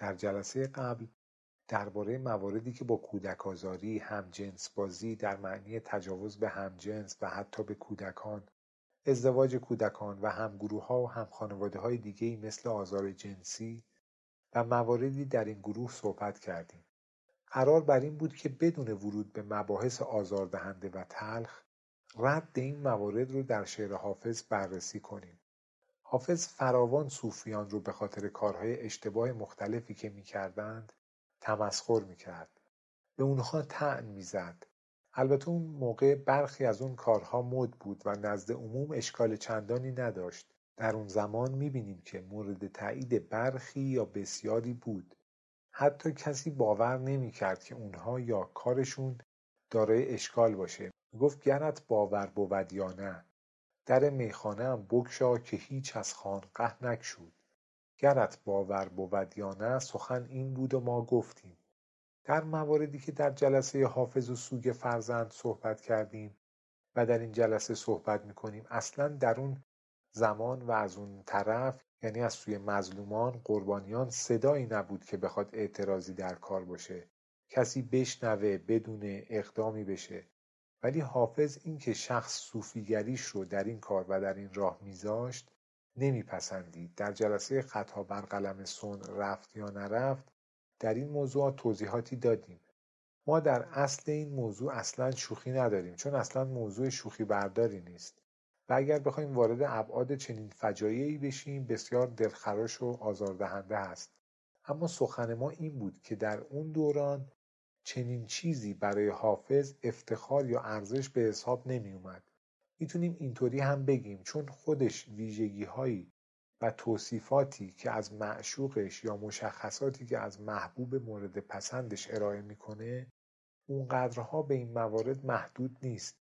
در جلسه قبل درباره مواردی که با کودک آزاری، همجنس بازی در معنی تجاوز به همجنس و حتی به کودکان، ازدواج کودکان و همگروهها و همخانوادههای دیگهای مثل آزار جنسی و مواردی در این گروه صحبت کردیم. قرار بر این بود که بدون ورود به مباحث آزاردهنده و تلخ رد این موارد رو در شعر حافظ بررسی کنیم. حافظ فراوان صوفیان رو به خاطر کارهای اشتباه مختلفی که می‌کردند تمسخر می‌کرد. به اونها طعن می‌زد. البته اون موقع برخی از اون کارها مد بود و نزد عموم اشکال چندانی نداشت. در اون زمان می‌بینیم که مورد تایید برخی یا بسیاری بود. حتی کسی باور نمی‌کرد که اونها یا کارشون دارای اشکال باشه. گفت گرت باور بود یا نه در میخانه ام بگشا که هیچ از خانقه نگشود. گرت باور بود یا نه سخن این بود و ما گفتیم. در مواردی که در جلسه حافظ و سوگ فرزند صحبت کردیم و در این جلسه صحبت می‌کنیم اصلا در اون زمان و از اون طرف یعنی از سوی مظلومان قربانیان صدایی نبود که بخواد اعتراضی در کار باشه. کسی بشنوه بدون اقدامی بشه. ولی حافظ اینکه شخص صوفیگریش رو در این کار و در این راه میذاشت نمیپسندید. در جلسه خطا بر قلم سن رفت یا نرفت در این موضوع توضیحاتی دادیم. ما در اصل این موضوع اصلا شوخی نداریم چون اصلا موضوع شوخی برداری نیست. و اگر بخوایم وارد ابعاد چنین فجایعی بشیم بسیار دلخراش و آزاردهنده است اما سخن ما این بود که در اون دوران چنین چیزی برای حافظ افتخار یا ارزش به حساب نمیومد می‌تونیم اینطوری هم بگیم چون خودش ویژگیهایی و توصیفاتی که از معشوقش یا مشخصاتی که از محبوب مورد پسندش ارائه می‌کنه اونقدرها به این موارد محدود نیست.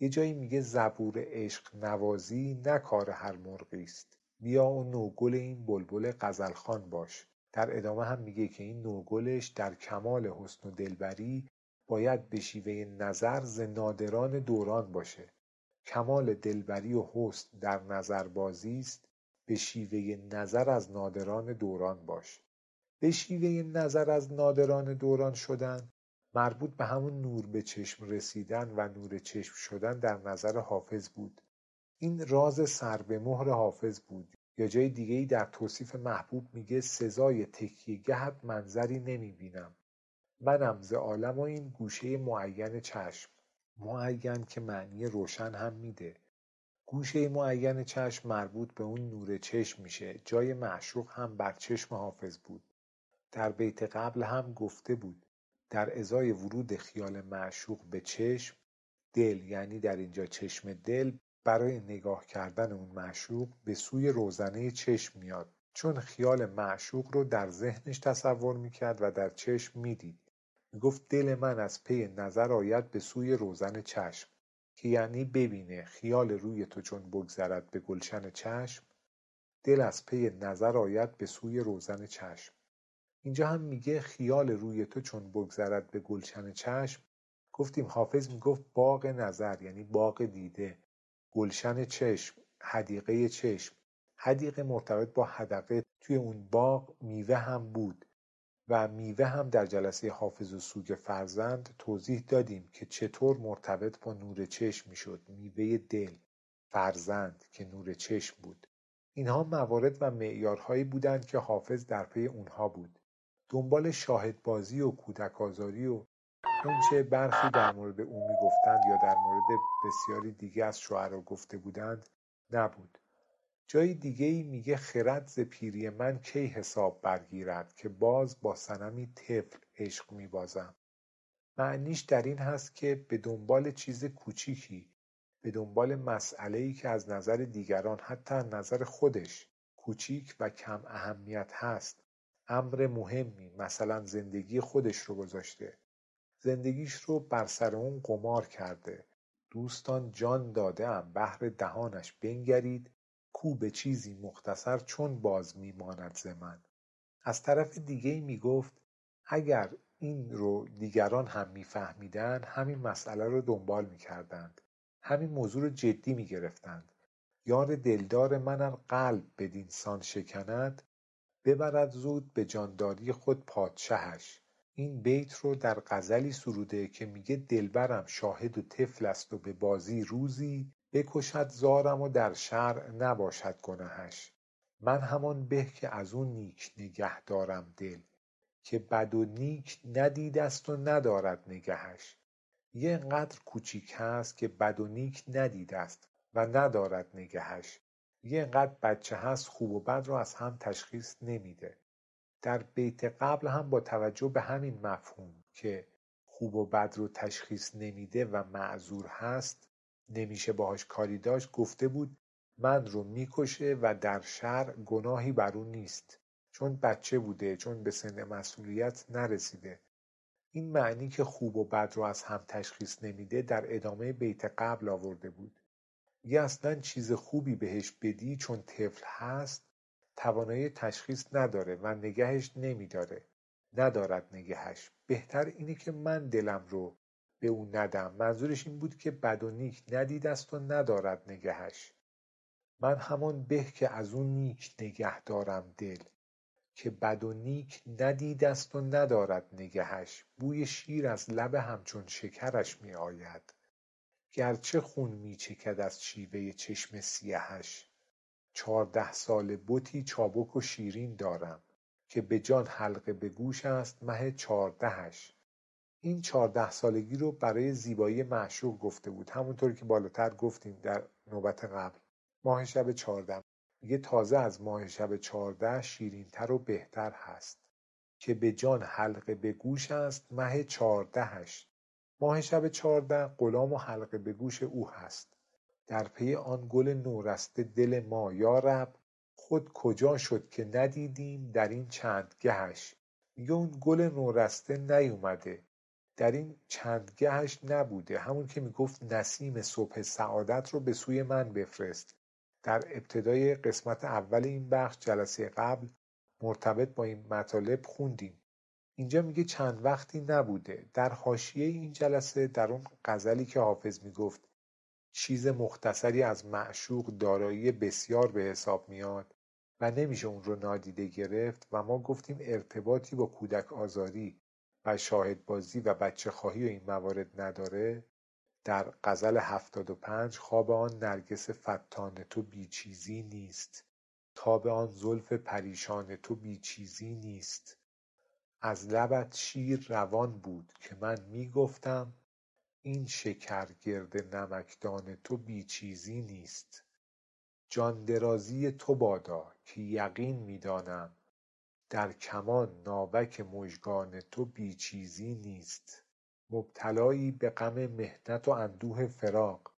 یه جایی میگه زبور عشق نوازی نه کار هر مرغی است. بیا و نوگل این بلبل غزلخوان باش. در ادامه هم میگه که این نوگلش در کمال حسن و دلبری باید به شیوه نظر ز نادران دوران باشه. کمال دلبری و حسن در نظربازی است. به شیوه نظر از نادران دوران باش. به شیوه نظر از نادران دوران شدن مربوط به همون نور به چشم رسیدن و نور چشم شدن در نظر حافظ بود. این راز سر به مهر حافظ بود. یا جای دیگهای در توصیف محبوب میگه سزای تکیهگهت منظری نمی‌بینم. منم ز عالم و این گوشه معین چشم. معین که معنی روشن هم میده. گوشه معین چشم مربوط به اون نور چشم میشه. جای معشوق هم بر چشم حافظ بود. در بیت قبل هم گفته بود در ازای ورود خیال معشوق به چشم دل یعنی در اینجا چشم دل برای نگاه کردن اون معشوق به سوی روزنه چشم میاد چون خیال معشوق رو در ذهنش تصور می‌کرد و در چشم می‌دید. می‌گفت دل من از پی نظر آید به سوی روزن چشم که یعنی ببینه خیال روی تو چون بگذرد به گلشن چشم. دل از پی نظر آید به سوی روزن چشم. اینجا هم میگه خیال روی تو چون بگذرد به گلشن چشم. گفتیم حافظ می‌گفت باغ نظر یعنی باغ دیده. گلشن چشم حدیقه چشم. حدیقه مرتبط با حدقه توی اون باغ میوه هم بود و میوه هم در جلسه حافظ و سوگ فرزند توضیح دادیم که چطور مرتبط با نور چشم می‌شد. میوه دل فرزند که نور چشم بود. اینها موارد و معیارهایی بودند که حافظ در پی اونها بود. دنبال شاهدبازی و کودک آزاری و اونچه برخی در مورد او می‌گفتند یا در مورد بسیاری دیگه از شعرا گفته بودند نبود. جای دیگهای میگه خرد ز پیری من کی حساب برگیرد که باز با صنمی طفل عشق میبازم. معنیش در این هست که به دنبال چیز کوچیکی به دنبال مسئلهای که از نظر دیگران حتی از نظر خودش کوچیک و کم اهمیت هست امر مهمی مثلا زندگی خودش رو گذاشته. زندگیش رو بر سر اون قمار کرده. دوستان جان داده ام. بهر دهانش بنگرید. کو به چیزی مختصر چون باز میماند ز من. از طرف دیگهای می‌گفت اگر این رو دیگران هم میفهمیدند همین مسئله رو دنبال می‌کردند. همین موضوع رو جدی می‌گرفتند. یار دلدار من ار قلب بدین سان شکند ببرد زود به جانداری خود پادشهش. این بیت رو در غزلی سروده که میگه دلبرم شاهد و طفل است و به بازی روزی بکشد زارم و در شرع نباشد گنهش. من همان به که از او نیک نگه دارم دل که بد و نیک ندیدست و ندارد نگهش. یه انقدر کوچیک هست که بد و نیک ندیدست و ندارد نگهش. یه انقدر بچه هست خوب و بد رو از هم تشخیص نمیده. در بیت قبل هم با توجه به همین مفهوم که خوب و بد رو تشخیص نمیده و معذور هست نمیشه باهاش کاری داشت گفته بود من رو می‌کشه و در شرع گناهی بر اون نیست. چون بچه بوده چون به سن مسئولیت نرسیده. این معنی که خوب و بد رو از هم تشخیص نمیده در ادامه بیت قبل آورده بود. یه اصلا چیز خوبی بهش بدی چون طفل هست توانایی تشخیص نداره و نگهش نمیداره. ندارد نگهش. بهتر اینه که من دلم رو به او ندم. منظورش این بود که بد و نیک ندیدست و ندارد نگهش. من همان به که از او نیک نگه دارم دل که بد و نیک ندیدست و ندارد نگهش. بوی شیر از لب همچون شکرش می آید گرچه خون می چکد از شیوه چشم سیهش. چارده ساله بتی چابک و شیرین دارم که به جان حلقه به گوش است مه چهاردهش. این چهارده سالگی رو برای زیبایی معشوق گفته بود. همونطور که بالاتر گفتیم در نوبت قبل. ماه شب چهاردهم. میگه تازه از ماه شب چهارده شیرینتر و بهتر هست که به جان حلقه به گوش است مه چهاردهش. ماه شب چهارده غلام و حلقه به گوش او هست. در پی آن گل نورسته دل ما یا رب خود کجا شد که ندیدیم در این چند گهش میگه اون گل نورسته نیومده در این چندگهش نبوده. همون که می‌گفت نسیم صبح سعادت رو به سوی من بفرست. در ابتدای قسمت اول این بخش جلسه قبل مرتبط با این مطالب خوندیم. اینجا میگه چند وقتی نبوده. در حاشیه این جلسه در اون غزلی که حافظ می‌گفت چیز مختصری از معشوق دارایی بسیار به حساب میاد و نمیشه اون رو نادیده گرفت و ما گفتیم ارتباطی با کودک آزاری و شاهدبازی و بچه خواهی و این موارد نداره در و پنج خواب آن نرگس فتان تو بیچیزی نیست تاب آن زلف پریشان تو بیچیزی نیست. از لبت شیر روان بود که من می‌گفتم این شکر گرد نمکدان تو بیچیزی نیست. جان درازی تو بادا که یقین می‌دانم در کمان ناوک مژگان تو بیچیزی نیست. مبتلایی به غم محنت و اندوه فراق.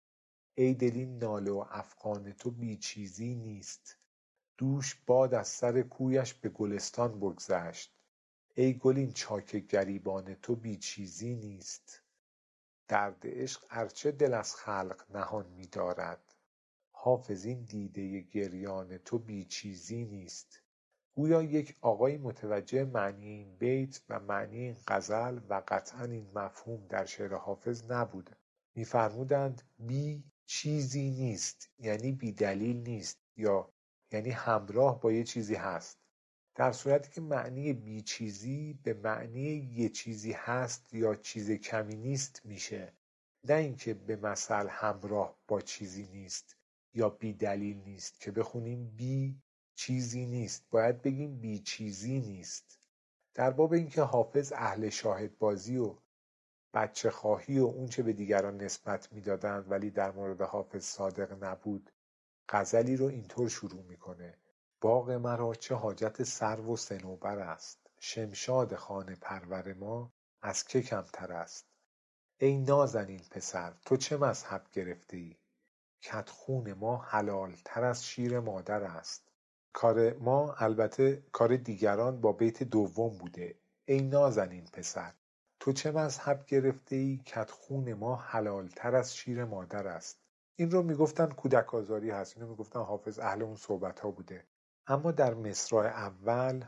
ای دل این ناله و افغان تو بیچیزی نیست. دوش باد از سر کویش به گلستان بگذشت. ای گل این چاک گریبان تو بیچیزی نیست. درد عشق ارچه دل از خلق نهان میدارد. حافظ این دیده گریان تو بیچیزی نیست. گویا یک آقایی متوجه معنی این بیت و معنی این غزل و قطعا این مفهوم در شعر حافظ نبود میفرمودند بی چیزی نیست یعنی بی دلیل نیست یا یعنی همراه با یه چیزی هست. در صورتی که معنی بی چیزی به معنی یه چیزی هست یا چیز کمی نیست میشه. نه اینکه به مثل همراه با چیزی نیست یا بی دلیل نیست که بخونیم بی چیزی نیست. باید بگیم بی چیزی نیست. در باب اینکه حافظ اهل شاهدبازی و بچه خواهی و اونچه به دیگران نسبت می‌دادند ولی در مورد حافظ صادق نبود غزلی رو اینطور شروع می‌کنه. باغ مرا چه حاجت سرو و صنوبر است. شمشاد خانه پرور ما از که کمتر است. ای نازنین پسر تو چه مذهب گرفته ای کت خون ما حلالتر از شیر مادر است. کار ما البته کار دیگران با بیت دوم بوده. ای نازنین پسر تو چه مذهب گرفته ای کت خون ما حلالتر از شیر مادر است. این رو می‌گفتن کودک آزاری هست. اینو می‌گفتن حافظ اهل اون صحبت ها بوده. اما در مصرع اول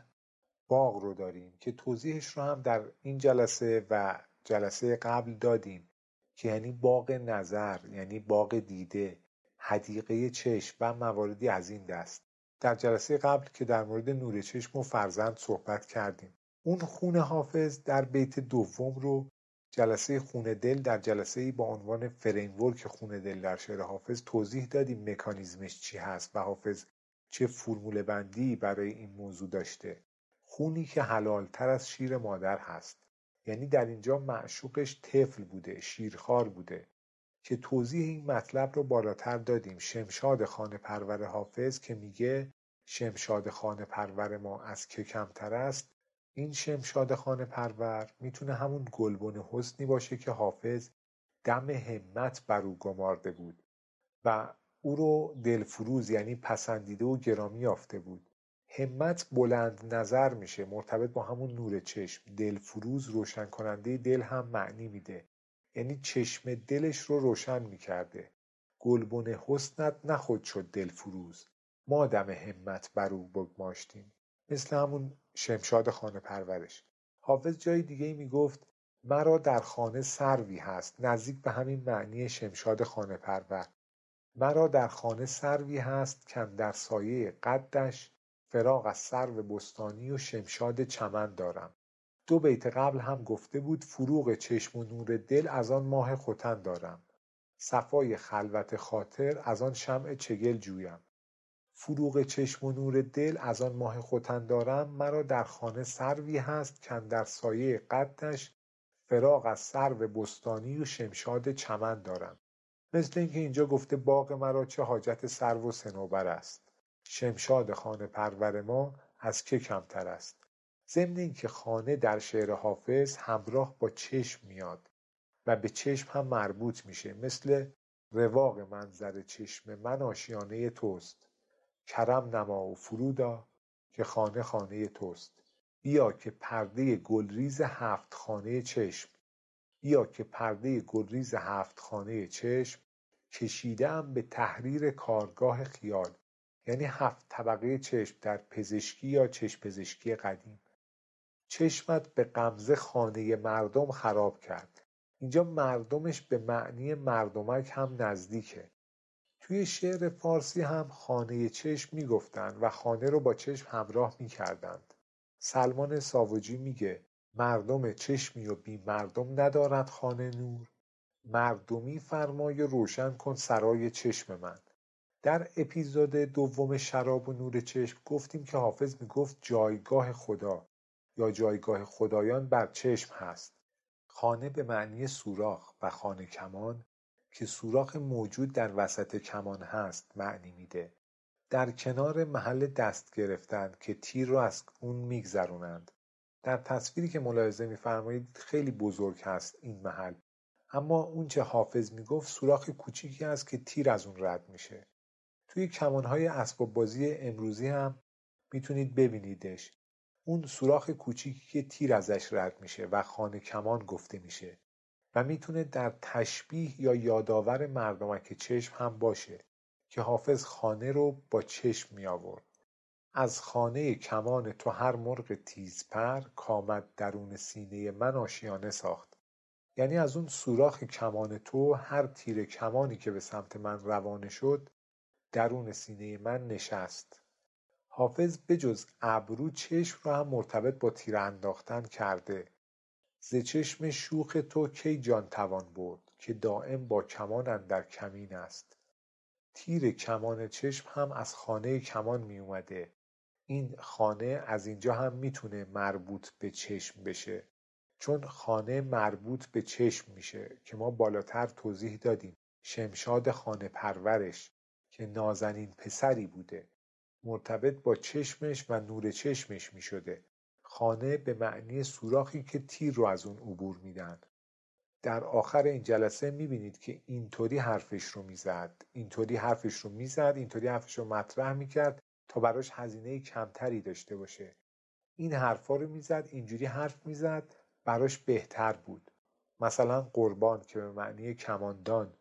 باغ رو داریم که توضیحش رو هم در این جلسه و جلسه قبل دادیم که یعنی باغ نظر یعنی باغ دیده حدیقه چشم و مواردی از این دست. در جلسه قبل که در مورد نور چشم و فرزند صحبت کردیم. اون خون حافظ در بیت دوم رو جلسه خون دل در جلسه با عنوان فریمورک خون دل در شعر حافظ توضیح دادیم مکانیزمش چی هست و حافظ چه فرمول بندی برای این موضوع داشته. خونی که حلالتر از شیر مادر هست. یعنی در اینجا معشوقش طفل بوده شیرخوار بوده. که توضیح این مطلب رو بالاتر دادیم. شمشاد خانه پرور حافظ که میگه شمشاد خانه پرور ما از که کمتر است. این شمشاد خانه پرور می‌تونه همون گلبن حسنی باشه که حافظ دم همت بر او گمارده بود. و او رو دلفروز یعنی پسندیده و گرامی یافته بود. همت بلند نظر میشه مرتبط با همون نور چشم. دلفروز روشن کننده دل هم معنی میده. یعنی چشم دلش رو روشن می‌کرده. گلبن حسنت نخود شد دلفروز. ما دم همت بر او بگماشتیم. مثل همون شمشاد خانه پرورش. حافظ جای دیگه ای می‌گفت مرا در خانه سروی هست. نزدیک به همین معنی شمشاد خانه پرور. مرا در خانه سروی هست در سایه قدش. فراغ از سرو بستانی و شمشاد چمن دارم. دو بیت قبل هم گفته بود فروغ چشم و نور دل از آن ماه ختن دارم. صفای خلوت خاطر از آن شمع چگل جویم. فروغ چشم و نور دل از آن ماه ختن دارم. مرا در خانه سروی هست در سایه قدش. فراغ از سرو بستانی و شمشاد چمن دارم. مثل اینکه اینجا گفته باغ مرا چه حاجت سرو و صنوبر است. شمشاد خانه پرور ما از که کمتر است. ضمن اینکه خانه در شعر حافظ همراه با چشم میاد و به چشم هم مربوط میشه مثل رواق منظر چشم من آشیانه توست. کرم نما و فرودا که خانه خانه توست. بیا که پرده گلریز هفت خانه چشم. بیا که پرده گلریز هفت خانه چشم کشیدم به تحریر کارگاه خیال یعنی هفت طبقه چشم در پزشکی یا چشم پزشکی قدیم. چشمت به غمزه خانه مردم خراب کرد. اینجا مردمش به معنی مردمک هم نزدیکه. توی شعر فارسی هم خانه چشم می‌گفتند و خانه رو با چشم همراه می‌کردند. سلمان ساوجی میگه مردم چشمی و بی مردم ندارد خانه نور. مردمی فرمای روشن کن سرای چشم من. در اپیزود دوم شراب و نور چشم گفتیم که حافظ می‌گفت جایگاه خدا یا جایگاه خدایان بر چشم هست. خانه به معنی سوراخ و خانه کمان که سوراخ موجود در وسط کمان هست معنی میده. در کنار محل دست گرفتن که تیر رو از اون میگذرونند. در تصویری که ملاحظه میفرمایید خیلی بزرگ هست این محل. اما اون چه حافظ می‌گفت سوراخ کوچیکی است که تیر از اون رد میشه. توی کمانهای اسباب بازی امروزی هم می‌تونید ببینیدش. اون سوراخ کوچیکی که تیر ازش رد میشه و خانه کمان گفته میشه و می‌تونه در تشبیه یا یادآور مردمک چشم هم باشه که حافظ خانه رو با چشم می آورد از خانه کمان تو هر مرغ تیزپر کامد درون سینه من آشیانه ساخت. یعنی از اون سوراخ کمان تو هر تیر کمانی که به سمت من روانه شد درون سینه من نشست. حافظ بجز ابرو چشم را هم مرتبط با تیر انداختن کرده. ز چشم شوخ تو کی جان توان برد که دایم با کمان اندر کمین است. تیر کمان چشم هم از خانه کمان می اومده این خانه از اینجا هم می‌تونه مربوط به چشم بشه. چون خانه مربوط به چشم میشه که ما بالاتر توضیح دادیم. شمشاد خانه پرورش که نازنین پسری بوده. مرتبط با چشمش و نور چشمش می‌شده. خانه به معنی سوراخی که تیر رو از اون عبور میدن. در آخر این جلسه می‌بینید که اینطوری حرفش رو می‌زد. اینطوری حرفش رو می‌زد اینطوری حرفش رو مطرح می‌کرد تا براش هزینه کمتری داشته باشه. این حرفا رو می‌زد اینجوری حرف می‌زد براش بهتر بود. مثلا قربان که به معنی کماندان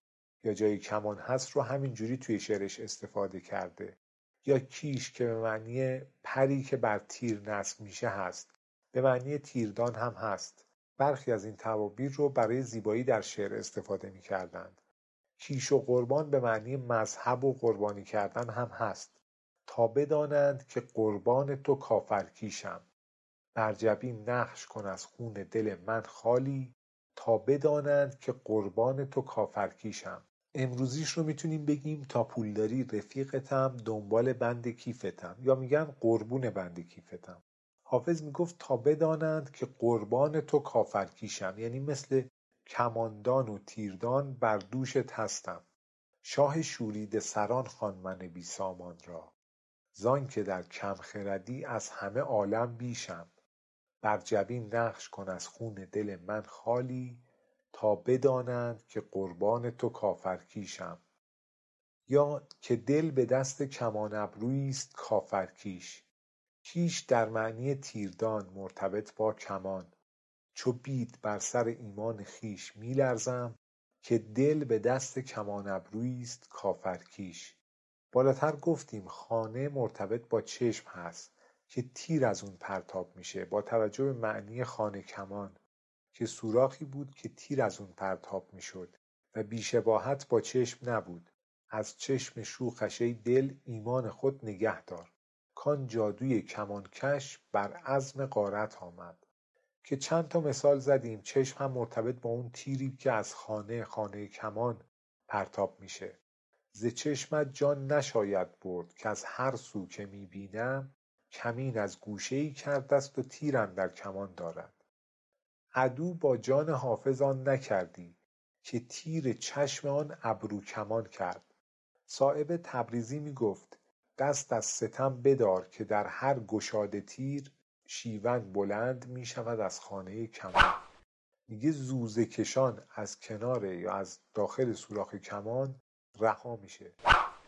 یا جایی کمان هست رو همینجوری توی شعرش استفاده کرده. یا کیش که به معنی پری که بر تیر نصب میشه هست. به معنی تیردان هم هست. برخی از این توابیر رو برای زیبایی در شعر استفاده می‌کردند. کیش و قربان به معنی مذهب و قربانی کردن هم هست. تا بدانند که قربان تو کافرکیشم. بر جبین نقش کن از خون دل من خالی تا بدانند که قربان تو کافرکیشم. امروزیش رو می‌تونیم بگیم تا پولداری رفیقتم دنبال بند کیفتم. یا میگن قربون بند کیفتم. حافظ می‌گفت تا بدانند که قربان تو کافرکیشم. یعنی مثل کماندان و تیردان بر دوشت هستم. شاه شورید سران خوان من بی سامان را. که در کم خردی از همه عالم بیشم. بر جبین نقش کن از خون دل من خالی تا بدانند که قربان تو کافرکیشم. یا که دل به دست کمان ابرویی است کافرکیش. کیش در معنی تیردان مرتبط با کمان. چو بید بر سر ایمان خویش می لرزم که دل به دست کمان ابرویی است کافرکیش. بالاتر گفتیم خانه مرتبط با چشم هست که تیر از اون پرتاب میشه با توجه به معنی خانه کمان که سوراخی بود که تیر از اون پرتاب می‌شد و بیشباهت با چشم نبود. از چشم شوخش ای دل ایمان خود نگه دار. کان جادوی کمانکش بر عزم غارت آمد. که چند تا مثال زدیم چشم هم مرتبط با اون تیری که از خانه خانه کمان پرتاب میشه. ز چشمت جان نشاید برد که از هر سو که می بینم کمین از گوشه ای کردست و تیر در کمان دارد. عدو با جان حافظ آن نکردی که تیر چشم آن ابرو کمان کرد. صایب تبریزی می گفت دست از ستم بدار که در هر گشاده تیر شیون بلند می شود از خانه کمان. میگه زوزه کشان از کنار یا از داخل سوراخ کمان رها میشه.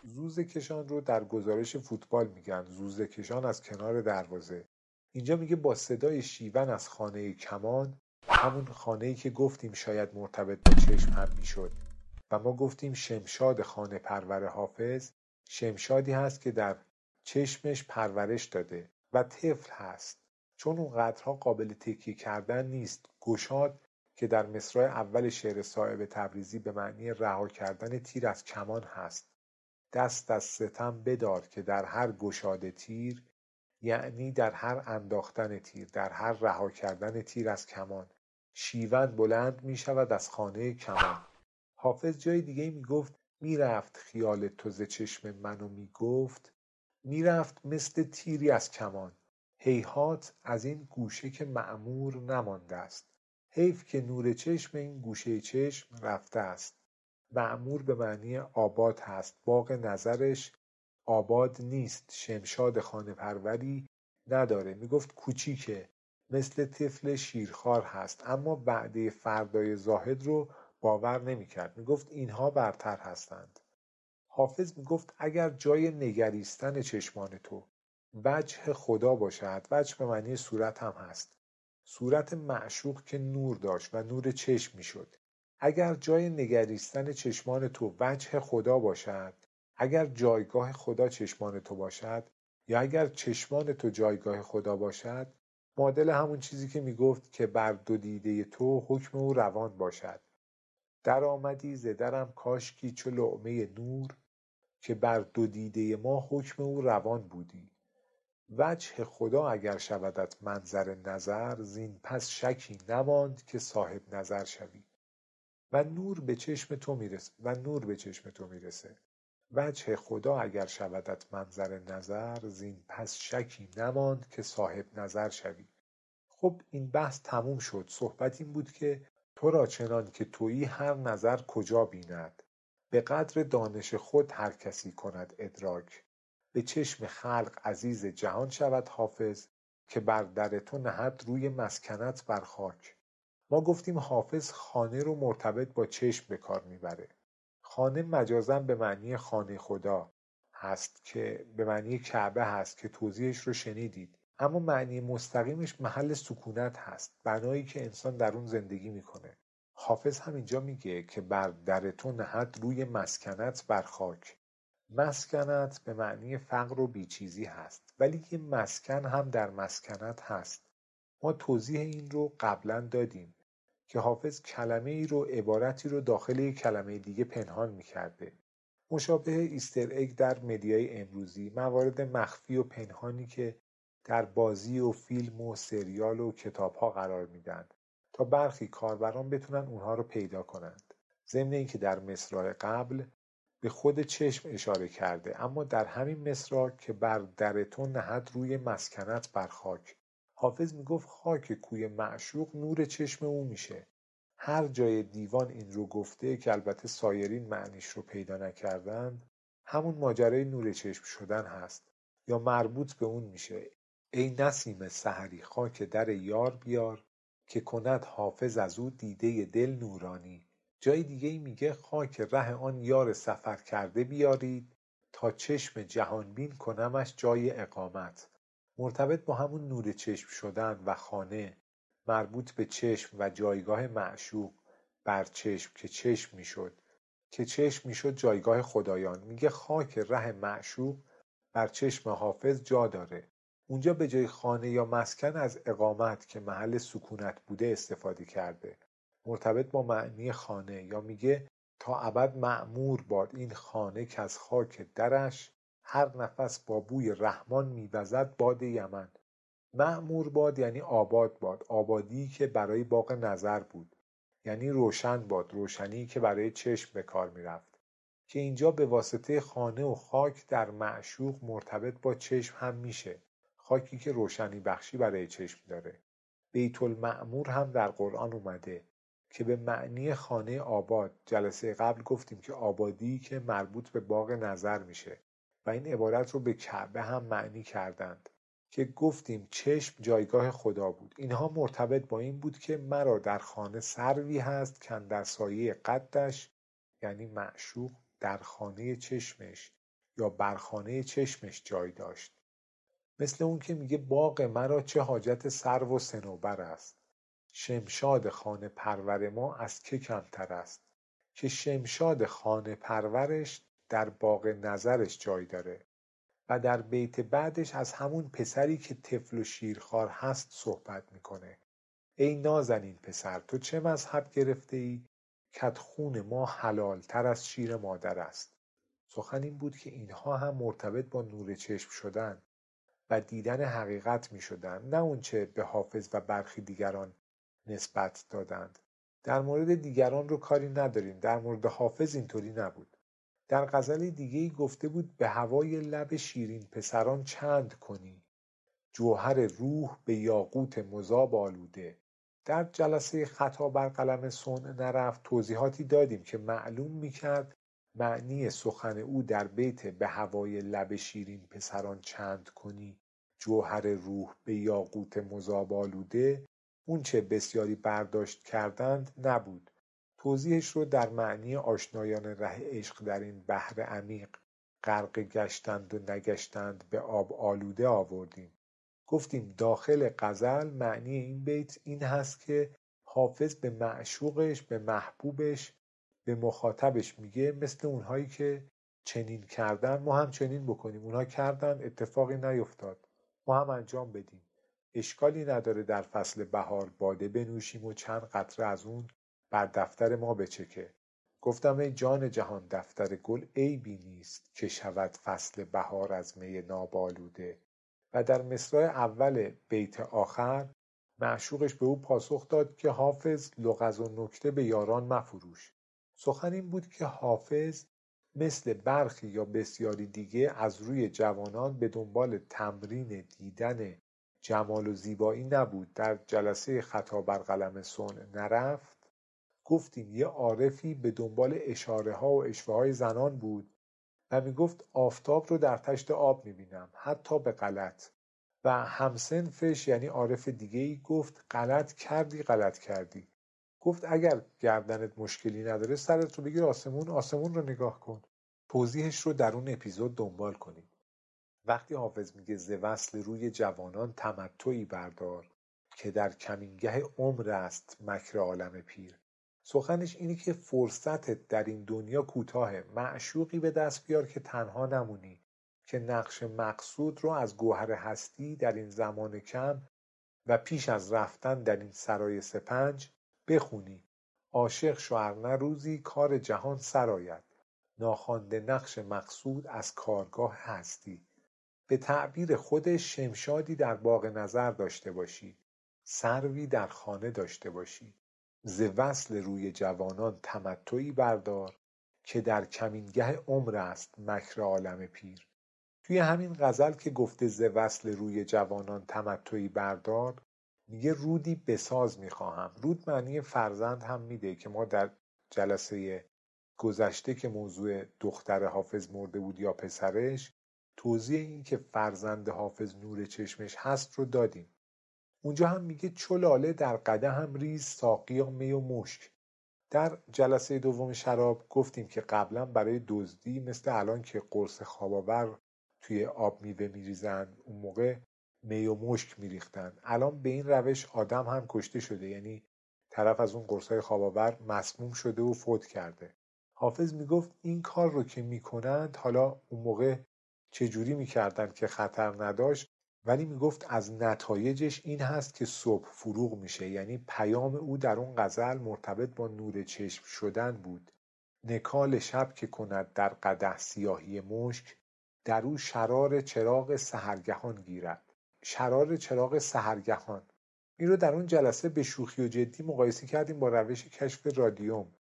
زوزه کشان رو در گزارش فوتبال میگن. زوزه کشان از کنار دروازه. اینجا میگه با صدای شیون از خانه کمان همون خانه که گفتیم شاید مرتبط با چشم هم می‌شد. و ما گفتیم شمشاد خانه پرور حافظ شمشادی هست که در چشمش پرورش داده و طفل هست. چون اون قدرها قابل تکیه کردن نیست. گشاد که در مصرع اول شعر صاحب تبریزی به معنی رها کردن تیر از کمان هست. دست از ستم بدار که در هر گشاده تیر یعنی در هر انداختن تیر در هر رها کردن تیر از کمان. شیون بلند می شود از خانه کمان. حافظ جای دیگه می گفت می رفت خیال تو ز چشم منو می گفت می رفت مثل تیری از کمان. هیهات از این گوشه که معمور نمانده است. حیف که نور چشم این گوشه چشم رفته است. معمور به معنی آباد هست. باغ نظرش آباد نیست. شمشاد خانه پروری نداره. می‌گفت کوچیکه. مثل طفل شیرخوار هست. اما وعده فردای زاهد رو باور نمی‌کرد. می‌گفت اینها برتر هستند. حافظ می‌گفت اگر جای نگریستن چشمان تو وجه خدا باشد. وجه به معنی صورت هم هست. صورت معشوق که نور داشت و نور چشم می‌شد. اگر جای نگریستن چشمان تو وجه خدا باشد اگر جایگاه خدا چشمان تو باشد یا اگر چشمان تو جایگاه خدا باشد معادل همون چیزی که می‌گفت که بر دو دیده تو حکم او روان باشد. در آمدی ز درم کاشکی چو لعمه نور که بر دو دیده ما حکم او روان بودی. وجه خدا اگر شودت منظر نظر زین پس شکی نماند که صاحب نظر شوی. و نور به چشم تو می‌رسه و نور به چشم تو می‌رسه. وجه خدا اگر شودت منظر نظر زین پس شکی نماند که صاحب نظر شوی. خب این بحث تموم شد. صحبت این بود که تو را چنان که تویی هر نظر کجا بیند؟ به قدر دانش خود هر کسی کند ادراک. به چشم خلق عزیز جهان شود حافظ که بر در تو نهد روی مسکنت بر خاک. ما گفتیم حافظ خانه رو مرتبط با چشم به کار می‌بره. خانه مجازا به معنی خانه خدا هست که به معنی کعبه هست که توضیحش رو شنیدید. اما معنی مستقیمش محل سکونت هست بنایی که انسان در اون زندگی می‌کنه. حافظ هم اینجا میگه که بر در تو نهد روی مسکنت بر خاک. مسکنت به معنی فقر و بیچیزی هست ولی یه مسکن هم در مسکنت هست. ما توضیح این رو قبلا دادیم که حافظ کلمه ای رو عبارتی رو داخل یک کلمه دیگه پنهان می‌کرده. مشابه ایستر اگ در مدیای امروزی موارد مخفی و پنهانی که در بازی و فیلم و سریال و کتابها قرار میدن تا برخی کاربران بتونن اونها رو پیدا کنند. ضمن اینکه در مصرع قبل به خود چشم اشاره کرده اما در همین مصرع که بر در تو نهد روی مسکنت بر خاک. حافظ می‌گفت خاک کوی معشوق نور چشم او میشه. هر جای دیوان این رو گفته که البته سایرین معنیش رو پیدا نکردند همون ماجرای نور چشم شدن هست یا مربوط به اون میشه. ای نسیم سحری خاک در یار بیار که کند حافظ از او دیده دل نورانی. جای دیگه میگه خاک ره آن یار سفر کرده بیارید تا چشم جهانبین کنمش جای اقامت. مرتبط با همون نور چشم شدن و خانه مربوط به چشم و جایگاه معشوق بر چشم که چشم می‌شد. که چشم می‌شد جایگاه خدایان. میگه خاک ره معشوق بر چشم حافظ جا داره. اونجا به جای خانه یا مسکن از اقامت که محل سکونت بوده استفاده کرده. مرتبط با معنی خانه یا میگه تا ابد معمور باد این خانه که از خاک درش هر نفس با بوی رحمان میوزد باد یمن. معمور باد یعنی آباد باد آبادی که برای باغ نظر بود. یعنی روشن باد روشنی که برای چشم به کار می‌رفت. که اینجا به واسطه خانه و خاک در معشوق مرتبط با چشم هم میشه. خاکی که روشنی بخشی برای چشم داره. بیت المعمور هم در قرآن اومده. که به معنی خانه آباد جلسه قبل گفتیم که آبادی که مربوط به باغ نظر میشه و این عبارت رو به کعبه هم معنی کردند که گفتیم چشم جایگاه خدا بود. اینها مرتبط با این بود که مرا در خانه سروی هست که در سایه قدش یعنی معشوق در خانه چشمش یا بر خانه چشمش جای داشت. مثل اون که میگه باغ مرا چه حاجت سرو و صنوبر است. شمشاد خانه پرور ما از که کمتر است؟ که شمشاد خانه پرورش در باغ نظرش جای داره و در بیت بعدش از همون پسری که طفل و شیرخوار هست صحبت می‌کنه. ای نازنین پسر تو چه مذهب گرفته ای کت خون ما حلال تر از شیر مادر است. سخن این بود که اینها هم مرتبط با نور چشم شدن و دیدن حقیقت می شدن نه اونچه به حافظ و برخی دیگران نسبت دادند. در مورد دیگران رو کاری نداریم. در مورد حافظ اینطوری نبود. در غزل دیگهای گفته بود به هوای لب شیرین پسران چند کنی؟ جوهر روح به یاقوت مذاب آلوده. در جلسه خطا بر قلم صنع نرفت. توضیحاتی دادیم که معلوم می‌کرد معنی سخن او در بیت به هوای لب شیرین پسران چند کنی؟ جوهر روح به یاقوت مذاب آلوده اونچه بسیاری برداشت کردند نبود. توضیحش رو در معنی آشنایان ره عشق در این بحر عمیق غرق گشتند و نگشتند به آب آلوده آوردیم. گفتیم داخل غزل معنی این بیت این هست که حافظ به معشوقش به محبوبش به مخاطبش میگه مثل اونهایی که چنین کردن ما هم چنین بکنیم. اونها کردن اتفاقی نیفتاد. ما هم انجام بدیم. اشکالی نداره در فصل بهار باده بنوشیم و چند قطره از اون بر دفتر ما بچکه. گفتم ای جان جهان دفتر گل عیبی نیست که شود فصل بهار از می نابالوده. و در مصرع اول بیت آخر معشوقش به او پاسخ داد که حافظ لغز و نکته به یاران مفروش. سخن این بود که حافظ مثل برخی یا بسیاری دیگه از روی جوانان به دنبال تمرین دیدن جمال و زیبایی نبود در جلسه خطا بر قلم صنع نرفت؟ گفتیم یه عارفی به دنبال اشاره ها و اشوه های زنان بود و می‌گفت آفتاب رو در تشت آب می‌بینم حتی به غلط. و همسنفش یعنی عارف دیگه ای گفت غلط کردی غلط کردی. گفت اگر گردنت مشکلی نداره سرت رو بگیر آسمون آسمون رو نگاه کن. توضیحش رو در اون اپیزود دنبال کنید وقتی حافظ میگه ز وصل روی جوانان تمتعی بردار که در کمینگه عمر است مکر عالم پیر. سخنش اینه که فرصتت در این دنیا کوتاهه معشوقی به دست بیار که تنها نمونی که نقش مقصود رو از گوهر هستی در این زمان کم و پیش از رفتن در این سرای سپنج بخونی. عاشق شو نه روزی کار جهان سرآید ناخوانده نقش مقصود از کارگاه هستی. به تعبیر خودش شمشادی در باغ نظر داشته باشی سروی در خانه داشته باشی. ز وصل روی جوانان تمتعی بردار که در کمینگه عمر است مکر عالم پیر. توی همین غزل که گفته ز وصل روی جوانان تمتعی بردار میگه رودی بساز می‌خواهم. رود معنی فرزند هم میده که ما در جلسه گذشته که موضوع دختر حافظ مرده بود یا پسرش توضیح این که فرزند حافظ نور چشمش هست رو دادیم. اونجا هم میگه چلاله در قده هم ریز ساقیا می و مشک. در جلسه دوم شراب گفتیم که قبلا برای دزدی مثل الان که قرص خواباور توی آب میوه میریزن اون موقع می و مشک میریختن. الان به این روش آدم هم کشته شده یعنی طرف از اون قرصای خواباور مسموم شده و فوت کرده. حافظ می‌گفت این کار رو که می‌کنند حالا اون موقع چجوری می‌کردن که خطر نداشت؟ ولی می‌گفت از نتایجش این هست که صبح فروغ میشه. یعنی پیام او در اون غزل مرتبط با نور چشم شدن بود. نکال شب که کند در قده سیاهی مشک در او شرار چراغ سهرگهان گیرد. شرار چراغ سهرگهان این رو در اون جلسه به شوخی و جدی مقایسه کردیم با روش کشف رادیوم.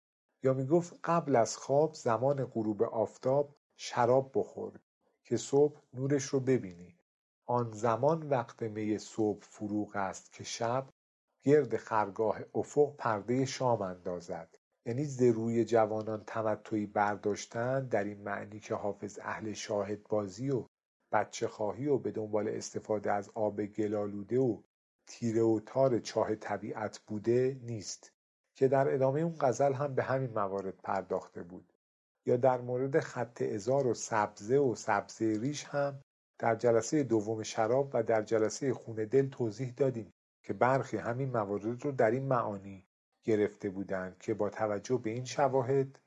یا می‌گفت قبل از خواب زمان غروب آفتاب شراب بخور. که صبح نورش رو ببینی. آن زمان وقت می صبح فروغ است که شب گرد خرگاه افق پرده شام اندازد. یعنی ز روی جوانان تمتعی برداشتن در این معنی که حافظ اهل شاهد بازی و بچه خواهی و به دنبال استفاده از آب گلالوده و تیره و تار چاه طبیعت بوده نیست که در ادامه اون غزل هم به همین موارد پرداخته بود. یا در مورد خط ازار و سبزه و سبزه ریش هم در جلسه دوم شراب و در جلسه خون دل توضیح دادیم که برخی همین موارد رو در این معانی گرفته بودند که با توجه به این شواهد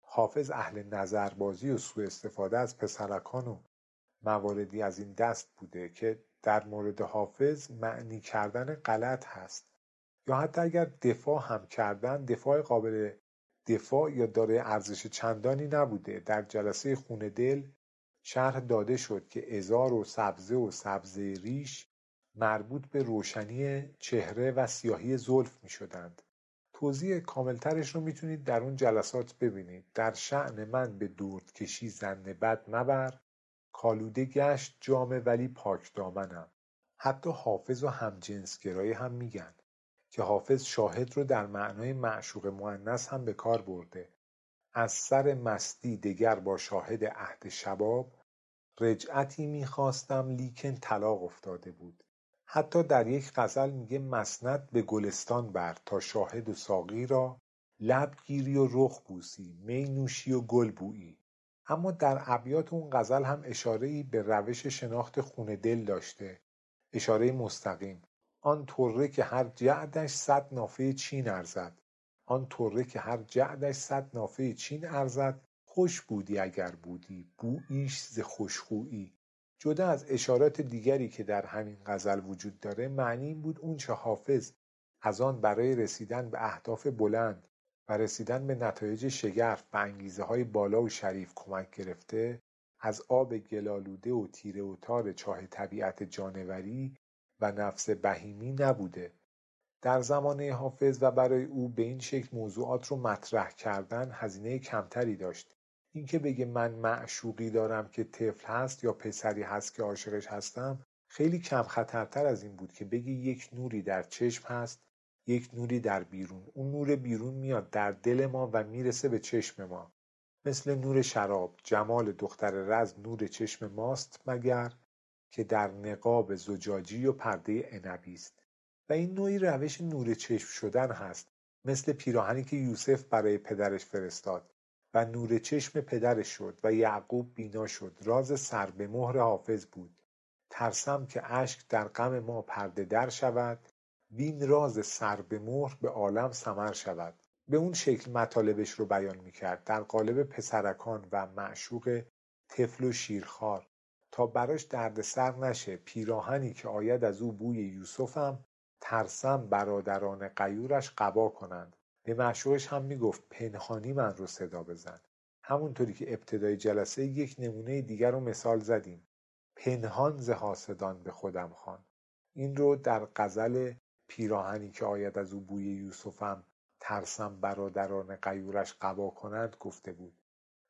حافظ اهل نظربازی و سوء استفاده از پسرکان و مواردی از این دست بوده که در مورد حافظ معنی کردن غلط هست. یا حتی اگر دفاع هم کردن دفاع قابل دفاع یا دارای ارزش چندانی نبوده در جلسه خون دل شرح داده شد که ازار و سبزه و سبزه ریش مربوط به روشنی چهره و سیاهی زلف می شدند. توضیح کاملترش رو می‌تونید در اون جلسات ببینید. در شعن من به دورد کشی زن بد مبر کالوده گشت جامه ولی پاک دامنم. حتی حافظ و همجنسگرایی هم میگن که حافظ شاهد رو در معنای معشوق معنس هم به کار برده. از سر مستی دگر با شاهد عهد شباب رجعتی می‌خواستم لیکن طلاق افتاده بود. حتی در یک غزل میگه مسند به گلستان بر تا شاهد و ساقی را لب گیری و رخ بوسی می نوشی و گل بویی. اما در ابیات اون غزل هم اشاره به روش شناخت خون دل داشته. اشاره مستقیم. آن طره که هر جعدش صد نافه چین ارزد. آن طره که هر جعدش صد نافه چین ارزد. خوش بودی اگر بودی بوییش ز خوشخویی جدا از اشارات دیگری که در همین غزل وجود داره معنی این بود اونچه حافظ از آن برای رسیدن به اهداف بلند و رسیدن به نتایج شگرف و انگیزه های بالا و شریف کمک گرفته از آب گلالوده و تیره و تار چاه طبیعت جانوری و نفس بهیمی نبوده. در زمانه حافظ و برای او به این شکل موضوعات رو مطرح کردن هزینه کمتری داشت. اینکه بگه من معشوقی دارم که طفل هست یا پسری هست که عاشقش هستم خیلی کم خطرتر از این بود که بگی یک نوری در چشم هست یک نوری در بیرون. اون نور بیرون میاد در دل ما و می‌رسه به چشم ما. مثل نور شراب جمال دختر رز نور چشم ماست مگر؟ که در نقاب زجاجی و پرده عنبی است. و این نوعی روش نور چشم شدن هست مثل پیراهنی که یوسف برای پدرش فرستاد. و نور چشم پدرش شد و یعقوب بینا شد. راز سر به مهر حافظ بود. ترسم که اشک در غم ما پرده در شود وین راز سر به مهر به عالم سمر شود. به اون شکل مطالبش رو بیان می‌کرد. در قالب پسرکان و معشوق طفل و شیرخوار. تا براش دردسر نشه. پیراهنی که آید از او بوی یوسفم ترسم برادران قیورش قبا کنند. به معشوقش هم می‌گفت پنهانی من رو صدا بزن. همونطوری که ابتدای جلسه یک نمونه دیگر رو مثال زدیم. پنهان ز حاسدان به خودم خوان. این رو در غزل پیراهنی که آید از او بوی یوسفم ترسم برادران قیورش قبا کنند گفته بود.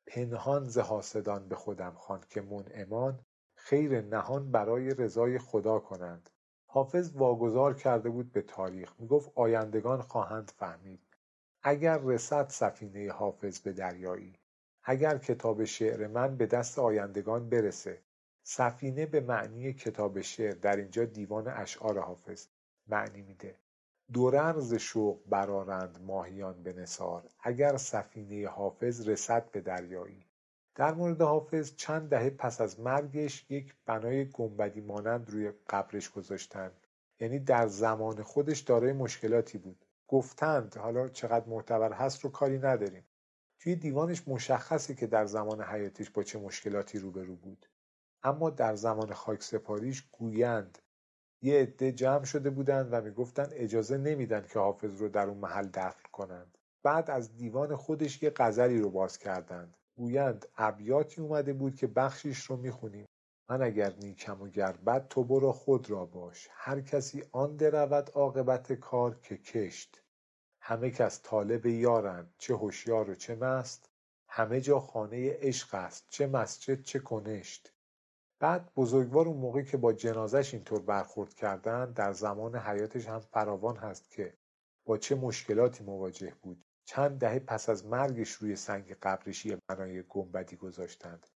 پنهان ز حاسدان به خودم خوان که منعمان خیر نهان برای رضای خدا کنند. حافظ واگذار کرده بود به تاریخ. می‌گفت آیندگان خواهند فهمید. اگر رسد سفینه حافظ به دریایی. اگر کتاب شعر من به دست آیندگان برسه. سفینه به معنی کتاب شعر. در اینجا دیوان اشعار حافظ معنی میده. دورر ز شوق برارند ماهیان به نثار. اگر سفینه حافظ رسد به دریایی. در مورد حافظ چند دهه پس از مرگش یک بنای گنبدی مانند روی قبرش گذاشتند یعنی در زمان خودش دارای مشکلاتی بود. گفتند حالا چقدر معتبر هست رو کاری نداریم. توی دیوانش مشخصه که در زمان حیاتش با چه مشکلاتی روبرو بود. اما در زمان خاکسپاریش گویند یه عده جمع شده بودند و می‌گفتند اجازه نمیدن که حافظ رو در اون محل دفن کنند. بعد از دیوان خودش یه غزلی رو باز کردند. گویند ابیاتی اومده بود که بخشیش رو می‌خونیم. من اگر نیکم و گر تو برو خود را باش. هر کسی آن درود عاقبت کار که کشت. همه کس طالب یارند. چه هوشیار و چه مست. همه جا خانه عشق است. چه مسجد چه کنشت. بعد بزرگوار اون موقعی که با جنازش اینطور برخورد کردن در زمان حیاتش هم فراوان هست که با چه مشکلاتی مواجه بود. چند دهه پس از مرگش روی سنگ قبرش بنای گنبدی گذاشتند.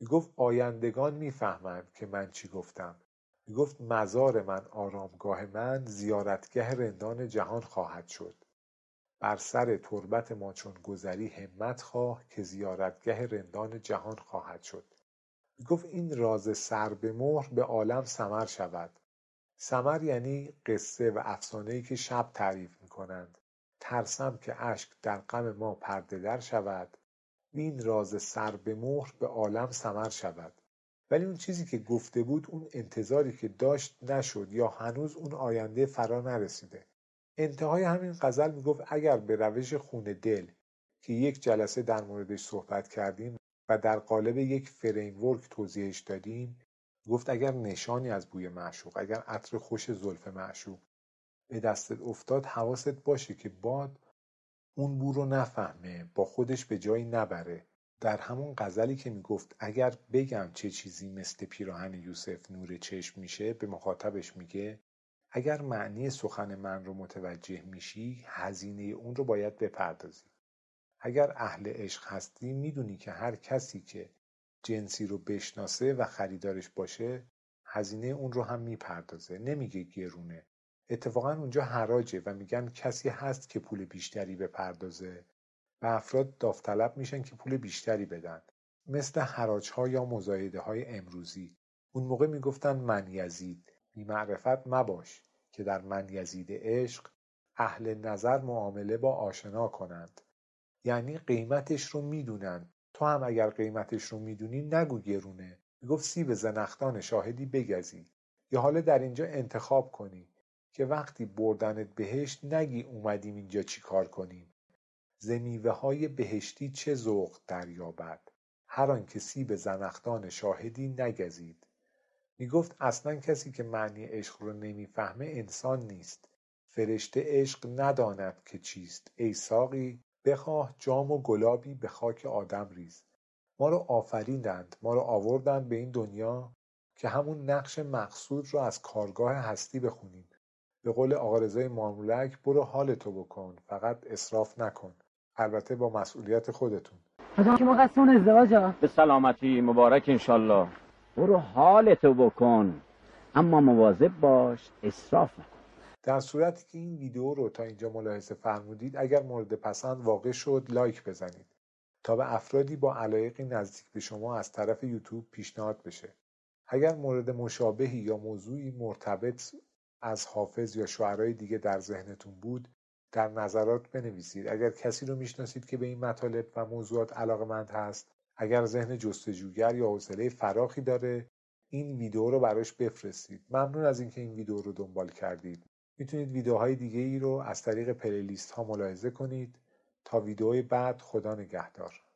می‌گفت آیندگان می‌فهمند که من چی گفتم. می‌گفت مزار من آرامگاه من زیارتگه رندان جهان خواهد شد. بر سر تربت ما چون گذری همت خواه که زیارتگه رندان جهان خواهد شد. می‌گفت این راز سر به مهر به عالم سمر شود. سمر یعنی قصه و افسانه‌ای که شب تعریف می‌کنند. ترسم که اشک در غم ما پرده در شود. این راز سر به مهر به عالم سمر شود. ولی اون چیزی که گفته بود اون انتظاری که داشت نشد یا هنوز اون آینده فرا نرسیده. انتهای همین غزل می‌گفت اگر به روش خون دل که یک جلسه در موردش صحبت کردیم و در قالب یک فریمورک توضیحش دادیم گفت اگر نشانی از بوی معشوق اگر عطر خوش زلف معشوق به دستت افتاد حواست باشه که باد اون بو رو نفهمه با خودش به جایی نبره. در همون غزلی که می‌گفت اگر بگم چه چیزی مثل پیراهن یوسف نور چشم میشه به مخاطبش میگه اگر معنی سخن من رو متوجه میشی هزینه اون رو باید بپردازی. اگر اهل عشق هستی می‌دونی که هر کسی که جنسی رو بشناسه و خریدارش باشه هزینه اون رو هم می‌پردازه. نمیگه گرونه. اتفاقا اونجا حراجه و میگن کسی هست که پول بیشتری بپردازه و افراد داوطلب میشن که پول بیشتری بدن. مثل حراج ها یا مزایده های امروزی. اون موقع می‌گفتن من یزید. بی معرفت مباش که در من یزید عشق اهل نظر معامله با آشنا کنند. یعنی قیمتش رو می‌دونن. تو هم اگر قیمتش رو می‌دونی نگو گرونه. می‌گفت سیب زنختان شاهدی بگزی. یا حالا در اینجا انتخاب کنی. که وقتی بردنت بهشت نگی اومدیم اینجا چی کار کنیم. ز های بهشتی چه ذوق دریابد؟ هر آن که سیب زنختان شاهدی نگزید. می‌گفت اصلا کسی که معنی عشق رو نمی‌فهمه انسان نیست. فرشته عشق نداند که چیست. ای ساقی بخواه جام و گلابی به خاک آدم ریز. ما رو آفریدند ما رو آوردند به این دنیا که همون نقش مقصود رو از کارگاه هستی بخونیم. به قول آقا رضای مامولک برو حالتو بکن فقط اصراف نکن. البته با مسئولیت خودتون. که ما قصدمون ازدواج به سلامتی مبارک انشالله. برو حالتو بکن اما مواظب باش اصراف نکن. در صورتی که این ویدیو رو تا اینجا ملاحظه فرمودید اگر مورد پسند واقع شد لایک بزنید. تا به افرادی با علایقی نزدیک به شما از طرف یوتیوب پیشنهاد بشه. اگر مورد مشابهی یا موضوعی مرتبط از حافظ یا شعرهای دیگه در ذهنتون بود در نظرات بنویسید. اگر کسی رو می‌شناسید که به این مطالب و موضوعات علاقمند هست اگر ذهن جستجوگر یا حوصله فراخی داره این ویدیو رو براش بفرستید. ممنون از اینکه این ویدیو رو دنبال کردید. می‌تونید ویدیوهای دیگه ای رو از طریق پلیلیست ها ملاحظه کنید. تا ویدیوی بعد خدا نگهدار.